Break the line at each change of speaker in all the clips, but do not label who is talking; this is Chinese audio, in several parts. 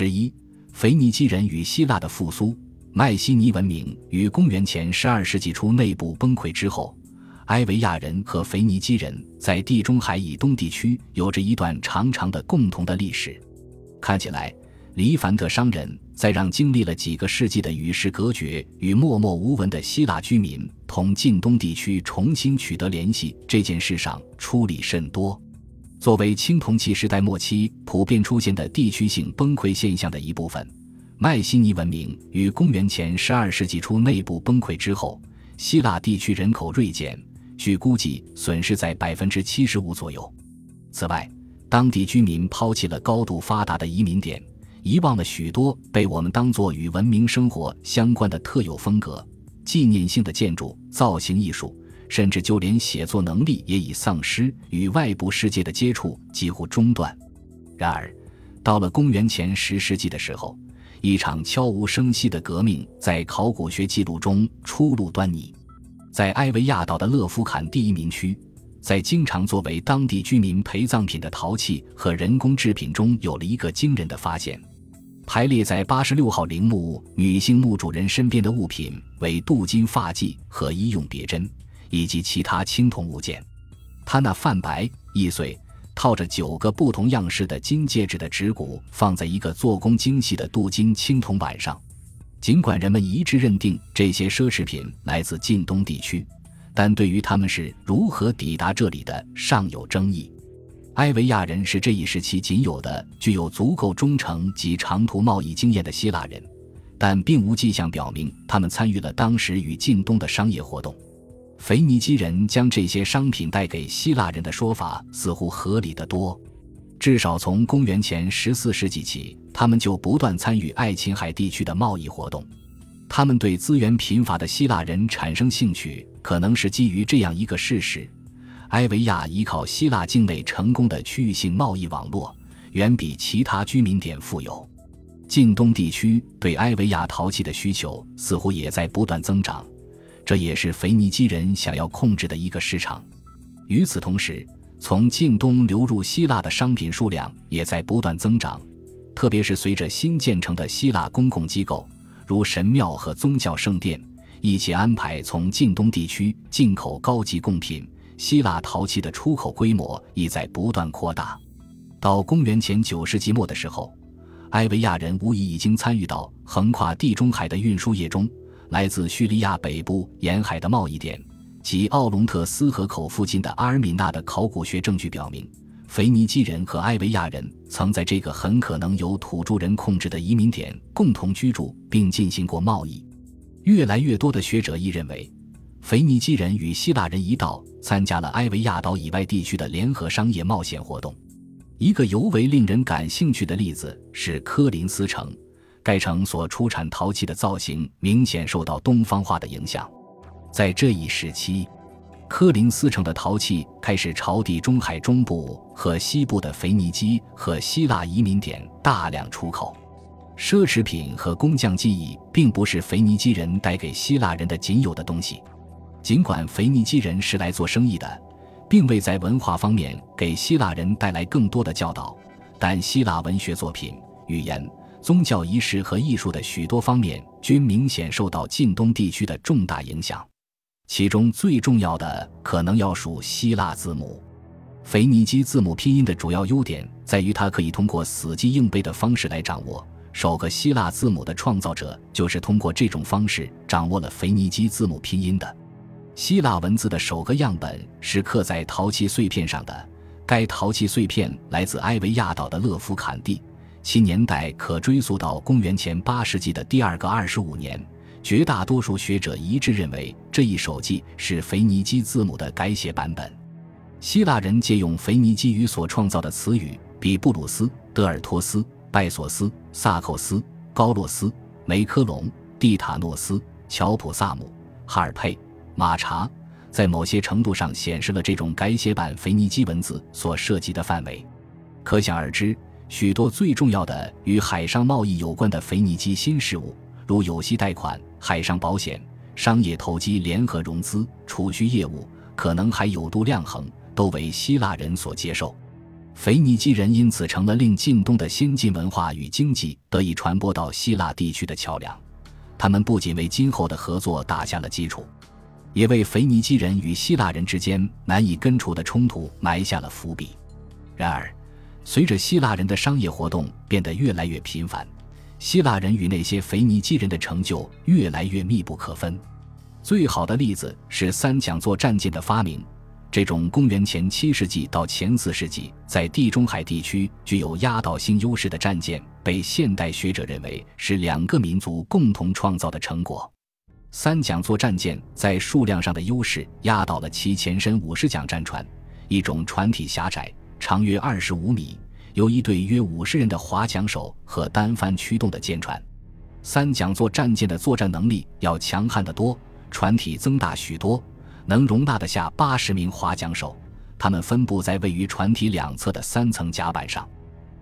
十一，腓尼基人与希腊的复苏。迈锡尼文明于公元前十二世纪初内部崩溃之后，埃维亚人和腓尼基人在地中海以东地区有着一段长长的共同的历史。看起来，黎凡特商人在让经历了几个世纪的与世隔绝与默默无闻的希腊居民同近东地区重新取得联系这件事上出力甚多。作为青铜器时代末期普遍出现的地区性崩溃现象的一部分。迈锡尼文明于公元前十二世纪初内部崩溃之后，希腊地区人口锐减，据估计损失在百分之七十五左右。此外，当地居民抛弃了高度发达的移民点，遗忘了许多被我们当作与文明生活相关的特有风格、纪念性的建筑、造型艺术，甚至就连写作能力也已丧失，与外部世界的接触几乎中断。然而，到了公元前十世纪的时候，一场悄无声息的革命在考古学记录中初露端倪，在埃维亚岛的勒夫坎第一民区，在经常作为当地居民陪葬品的陶器和人工制品中，有了一个惊人的发现：排列在八十六号陵墓女性墓主人身边的物品为镀金发髻和医用别针，以及其他青铜物件。它那泛白易碎。套着九个不同样式的金戒指的指骨放在一个做工精细的镀金青铜板上，尽管人们一致认定这些奢侈品来自近东地区，但对于他们是如何抵达这里的尚有争议。埃维亚人是这一时期仅有的具有足够忠诚及长途贸易经验的希腊人，但并无迹象表明他们参与了当时与近东的商业活动。腓尼基人将这些商品带给希腊人的说法似乎合理的多，至少从公元前十四世纪起，他们就不断参与爱琴海地区的贸易活动。他们对资源贫乏的希腊人产生兴趣，可能是基于这样一个事实：埃维亚依靠希腊境内成功的区域性贸易网络，远比其他居民点富有。近东地区对埃维亚陶器的需求似乎也在不断增长。这也是腓尼基人想要控制的一个市场。与此同时，从近东流入希腊的商品数量也在不断增长，特别是随着新建成的希腊公共机构，如神庙和宗教圣殿，一起安排从近东地区进口高级贡品，希腊陶器的出口规模亦在不断扩大。到公元前九世纪末的时候，埃维亚人无疑已经参与到横跨地中海的运输业中。来自叙利亚北部沿海的贸易点及奥隆特斯河口附近的阿尔米纳的考古学证据表明，腓尼基人和埃维亚人曾在这个很可能由土著人控制的移民点共同居住并进行过贸易。越来越多的学者亦认为，腓尼基人与希腊人一道参加了埃维亚岛以外地区的联合商业冒险活动。一个尤为令人感兴趣的例子是科林斯城。该城所出产陶器的造型明显受到东方化的影响，在这一时期，科林斯城的陶器开始朝地中海中部和西部的腓尼基和希腊移民点大量出口。奢侈品和工匠技艺并不是腓尼基人带给希腊人的仅有的东西，尽管腓尼基人是来做生意的，并未在文化方面给希腊人带来更多的教导，但希腊文学作品、语言。宗教仪式和艺术的许多方面均明显受到近东地区的重大影响，其中最重要的可能要数希腊字母。腓尼基字母拼音的主要优点在于它可以通过死记硬背的方式来掌握。首个希腊字母的创造者就是通过这种方式掌握了腓尼基字母拼音的。希腊文字的首个样本是刻在陶器碎片上的，该陶器碎片来自埃维亚岛的勒夫坎地。其年代可追溯到公元前八世纪的第二个二十五年。绝大多数学者一致认为，这一手记是腓尼基字母的改写版本。希腊人借用腓尼基语所创造的词语，比布鲁斯、德尔托斯、拜索斯、萨寇斯、高洛斯、梅科隆、蒂塔诺斯、乔普萨姆、哈尔佩、马查，在某些程度上显示了这种改写版腓尼基文字所涉及的范围。可想而知。许多最重要的与海上贸易有关的腓尼基新事物，如有息贷款、海上保险、商业投机、联合融资、储蓄业务，可能还有度量衡，都为希腊人所接受。腓尼基人因此成了令近东的先进文化与经济得以传播到希腊地区的桥梁。他们不仅为今后的合作打下了基础，也为腓尼基人与希腊人之间难以根除的冲突埋下了伏笔。然而，随着希腊人的商业活动变得越来越频繁，希腊人与那些腓尼基人的成就越来越密不可分。最好的例子是三桨座战舰的发明。这种公元前七世纪到前四世纪在地中海地区具有压倒性优势的战舰，被现代学者认为是两个民族共同创造的成果。三桨座战舰在数量上的优势压倒了其前身五十桨战船，一种船体狭窄、长约二十五米、由一队约五十人的划桨手和单帆驱动的舰船。三桨座战舰的作战能力要强悍得多，船体增大许多。能容纳得下八十名划桨手，他们分布在位于船体两侧的三层甲板上。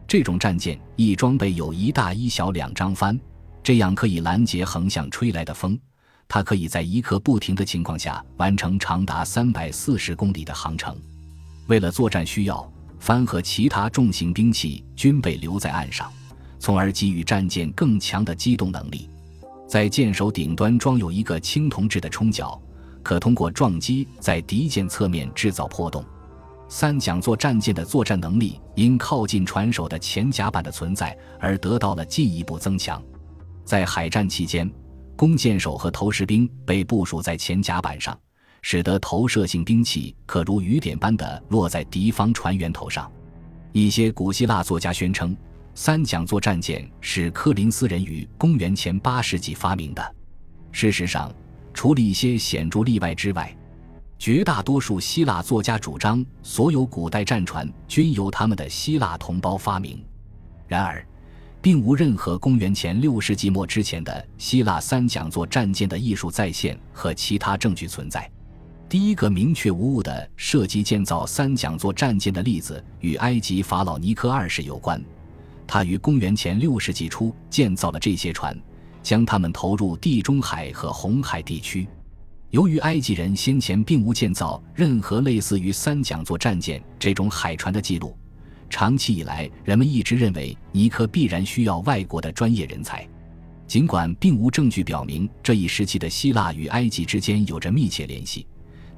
这种战舰亦装备有一大一小两张帆，这样可以拦截横向吹来的风。它可以在一刻不停的情况下完成长达三百四十公里的航程。为了作战需要，帆和其他重型兵器均被留在岸上，从而给予战舰更强的机动能力。在舰首顶端装有一个青铜制的冲角。可通过撞击在敌舰侧面制造破洞。三桨座战舰的作战能力因靠近船首的前甲板的存在而得到了进一步增强。在海战期间，弓箭手和投石兵被部署在前甲板上，使得投射性兵器可如雨点般的落在敌方船员头上。一些古希腊作家宣称，三桨座战舰是科林斯人于公元前八世纪发明的。事实上，除了一些显著例外之外，绝大多数希腊作家主张所有古代战船均由他们的希腊同胞发明。然而，并无任何公元前六世纪末之前的希腊三桨座战舰的艺术再现和其他证据存在。第一个明确无误的涉及建造三桨座战舰的例子与埃及法老尼科二世有关，他于公元前六世纪初建造了这些船。将它们投入地中海和红海地区。由于埃及人先前并无建造任何类似于三桨座战舰这种海船的记录，长期以来人们一直认为尼科必然需要外国的专业人才。尽管并无证据表明这一时期的希腊与埃及之间有着密切联系，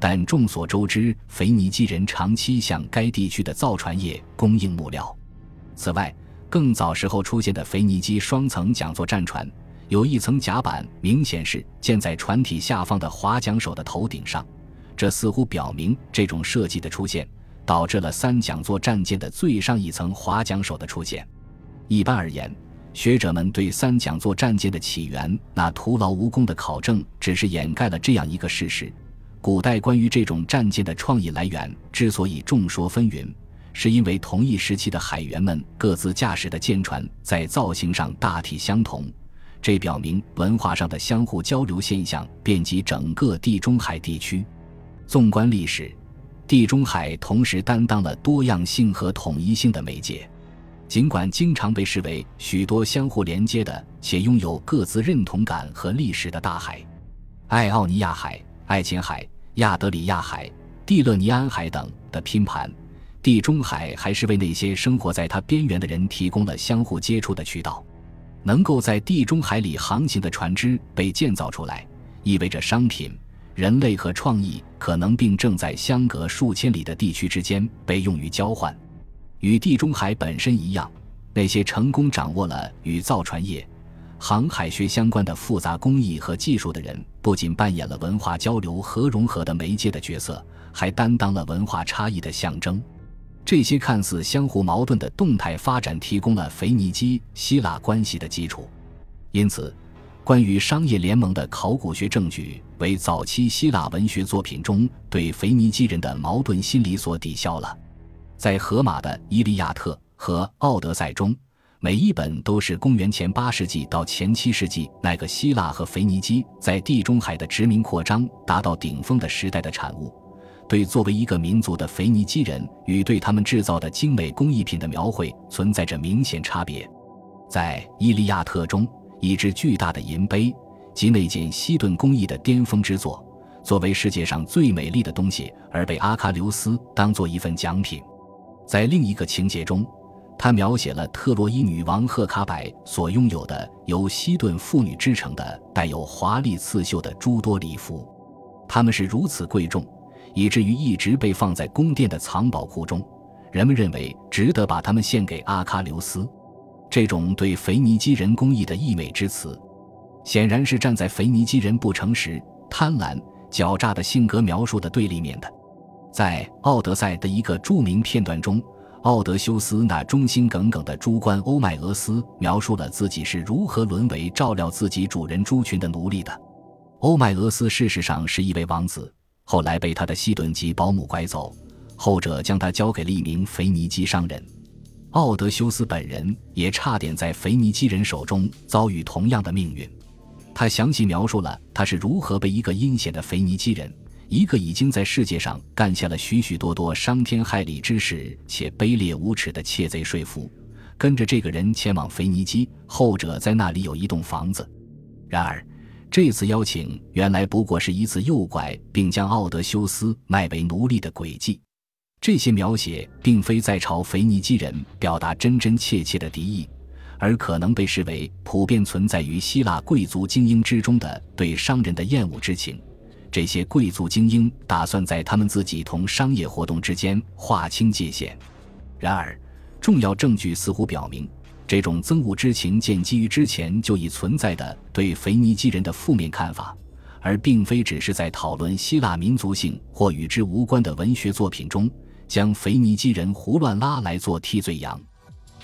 但众所周知，腓尼基人长期向该地区的造船业供应木料。此外，更早时候出现的腓尼基双层桨座战船。有一层甲板，明显是建在船体下方的划桨手的头顶上，这似乎表明这种设计的出现导致了三桨座战舰的最上一层划桨手的出现。一般而言，学者们对三桨座战舰的起源那徒劳无功的考证，只是掩盖了这样一个事实：古代关于这种战舰的创意来源之所以众说纷纭，是因为同一时期的海员们各自驾驶的舰船在造型上大体相同。这表明文化上的相互交流现象遍及整个地中海地区。纵观历史，地中海同时担当了多样性和统一性的媒介。尽管经常被视为许多相互连接的且拥有各自认同感和历史的大海——爱奥尼亚海、爱琴海、亚德里亚海、蒂勒尼安海等的拼盘，地中海还是为那些生活在它边缘的人提供了相互接触的渠道。能够在地中海里航行的船只被建造出来，意味着商品、人类和创意可能并正在相隔数千里的地区之间被用于交换。与地中海本身一样，那些成功掌握了与造船业、航海学相关的复杂工艺和技术的人，不仅扮演了文化交流和融合的媒介的角色，还担当了文化差异的象征。这些看似相互矛盾的动态发展提供了腓尼基希腊关系的基础，因此，关于商业联盟的考古学证据为早期希腊文学作品中对腓尼基人的矛盾心理所抵消了。在荷马的《伊利亚特》和《奥德赛》中，每一本都是公元前八世纪到前七世纪那个希腊和腓尼基在地中海的殖民扩张达到顶峰的时代的产物。对作为一个民族的腓尼基人与对他们制造的精美工艺品的描绘存在着明显差别。在《伊利亚特》中，一只巨大的银杯及那件西顿工艺的巅峰之作，作为世界上最美丽的东西而被阿喀琉斯当做一份奖品。在另一个情节中，他描写了特洛伊女王赫卡柏所拥有的由西顿妇女织成的带有华丽刺绣的诸多礼服，它们是如此贵重，以至于一直被放在宫殿的藏宝库中。人们认为值得把它们献给阿喀琉斯。这种对腓尼基人工艺的溢美之词，显然是站在腓尼基人不诚实、贪婪、狡诈的性格描述的对立面的。在《奥德赛》的一个著名片段中，奥德修斯那忠心耿耿的猪倌欧迈俄斯描述了自己是如何沦为照料自己主人猪群的奴隶的。欧迈俄斯事实上是一位王子，后来被他的西顿籍保姆拐走，后者将他交给了一名腓尼基商人。奥德修斯本人也差点在腓尼基人手中遭遇同样的命运。他详细描述了他是如何被一个阴险的腓尼基人，一个已经在世界上干下了许许多多伤天害理之事且卑劣无耻的窃贼说服，跟着这个人前往腓尼基。后者在那里有一栋房子。然而，这次邀请原来不过是一次诱拐，并将奥德修斯卖为奴隶的诡计。这些描写并非在朝腓尼基人表达真真切切的敌意，而可能被视为普遍存在于希腊贵族精英之中的对商人的厌恶之情。这些贵族精英打算在他们自己同商业活动之间划清界限。然而，重要证据似乎表明，这种憎恶之情建基于之前就已存在的对腓尼基人的负面看法。而并非只是在讨论希腊民族性或与之无关的文学作品中。将腓尼基人胡乱拉来做替罪羊，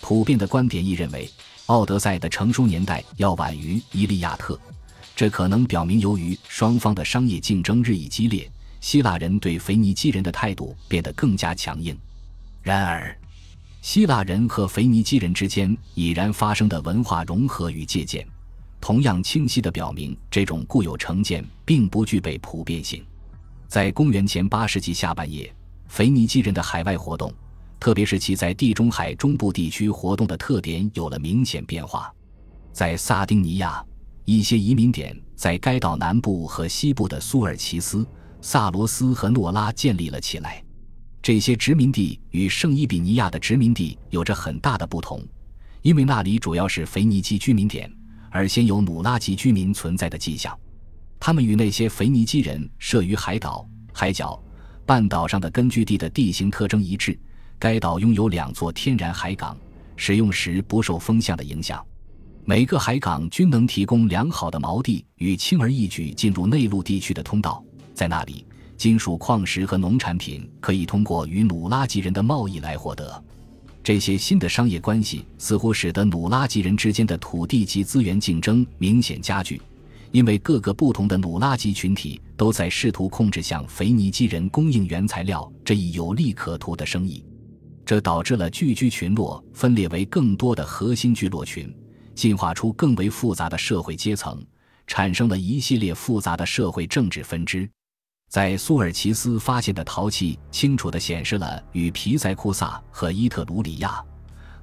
普遍的观点亦认为，《奥德赛》的成书年代要晚于《伊利亚特》，这可能表明，由于双方的商业竞争日益激烈，希腊人对腓尼基人的态度变得更加强硬。然而，希腊人和腓尼基人之间已然发生的文化融合与借鉴，同样清晰地表明，这种固有成见并不具备普遍性。在公元前八世纪下半叶。腓尼基人的海外活动，特别是其在地中海中部地区活动的特点，有了明显变化。在萨丁尼亚，一些移民点在该岛南部和西部的苏尔奇斯、萨罗斯和诺拉建立了起来。这些殖民地与圣伊比尼亚的殖民地有着很大的不同，因为那里主要是腓尼基居民点，而先有努拉籍居民存在的迹象。他们与那些腓尼基人设于海岛、海角。半岛上的根据地的地形特征一致，该岛拥有两座天然海港，使用时不受风向的影响。每个海港均能提供良好的锚地与轻而易举进入内陆地区的通道，在那里，金属矿石和农产品可以通过与努拉吉人的贸易来获得。这些新的商业关系似乎使得努拉吉人之间的土地及资源竞争明显加剧。因为各个不同的努拉吉群体都在试图控制向腓尼基人供应原材料这一有利可图的生意，这导致了聚居群落分裂为更多的核心聚落群，进化出更为复杂的社会阶层，产生了一系列复杂的社会政治分支。在苏尔奇斯发现的陶器清楚地显示了与皮塞库萨和伊特鲁里亚，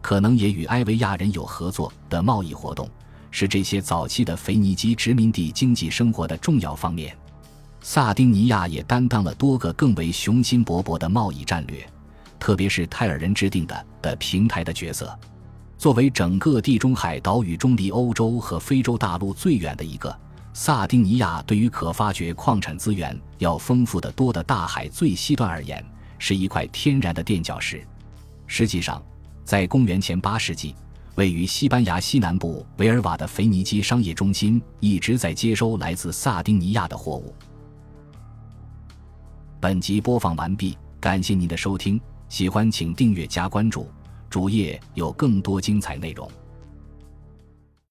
可能也与埃维亚人有合作的贸易活动。是这些早期的腓尼基殖民地经济生活的重要方面。萨丁尼亚也担当了多个更为雄心勃勃的贸易战略，特别是泰尔人制定的的平台的角色。作为整个地中海岛屿中离欧洲和非洲大陆最远的一个，萨丁尼亚对于可发掘矿产资源要丰富的多的大海最西端而言，是一块天然的垫脚石。实际上，在公元前八世纪。位于西班牙西南部维尔瓦的腓尼基商业中心一直在接收来自萨丁尼亚的货物。本集播放完毕，感谢您的收听，喜欢请订阅加关注，主页有更多精彩内容。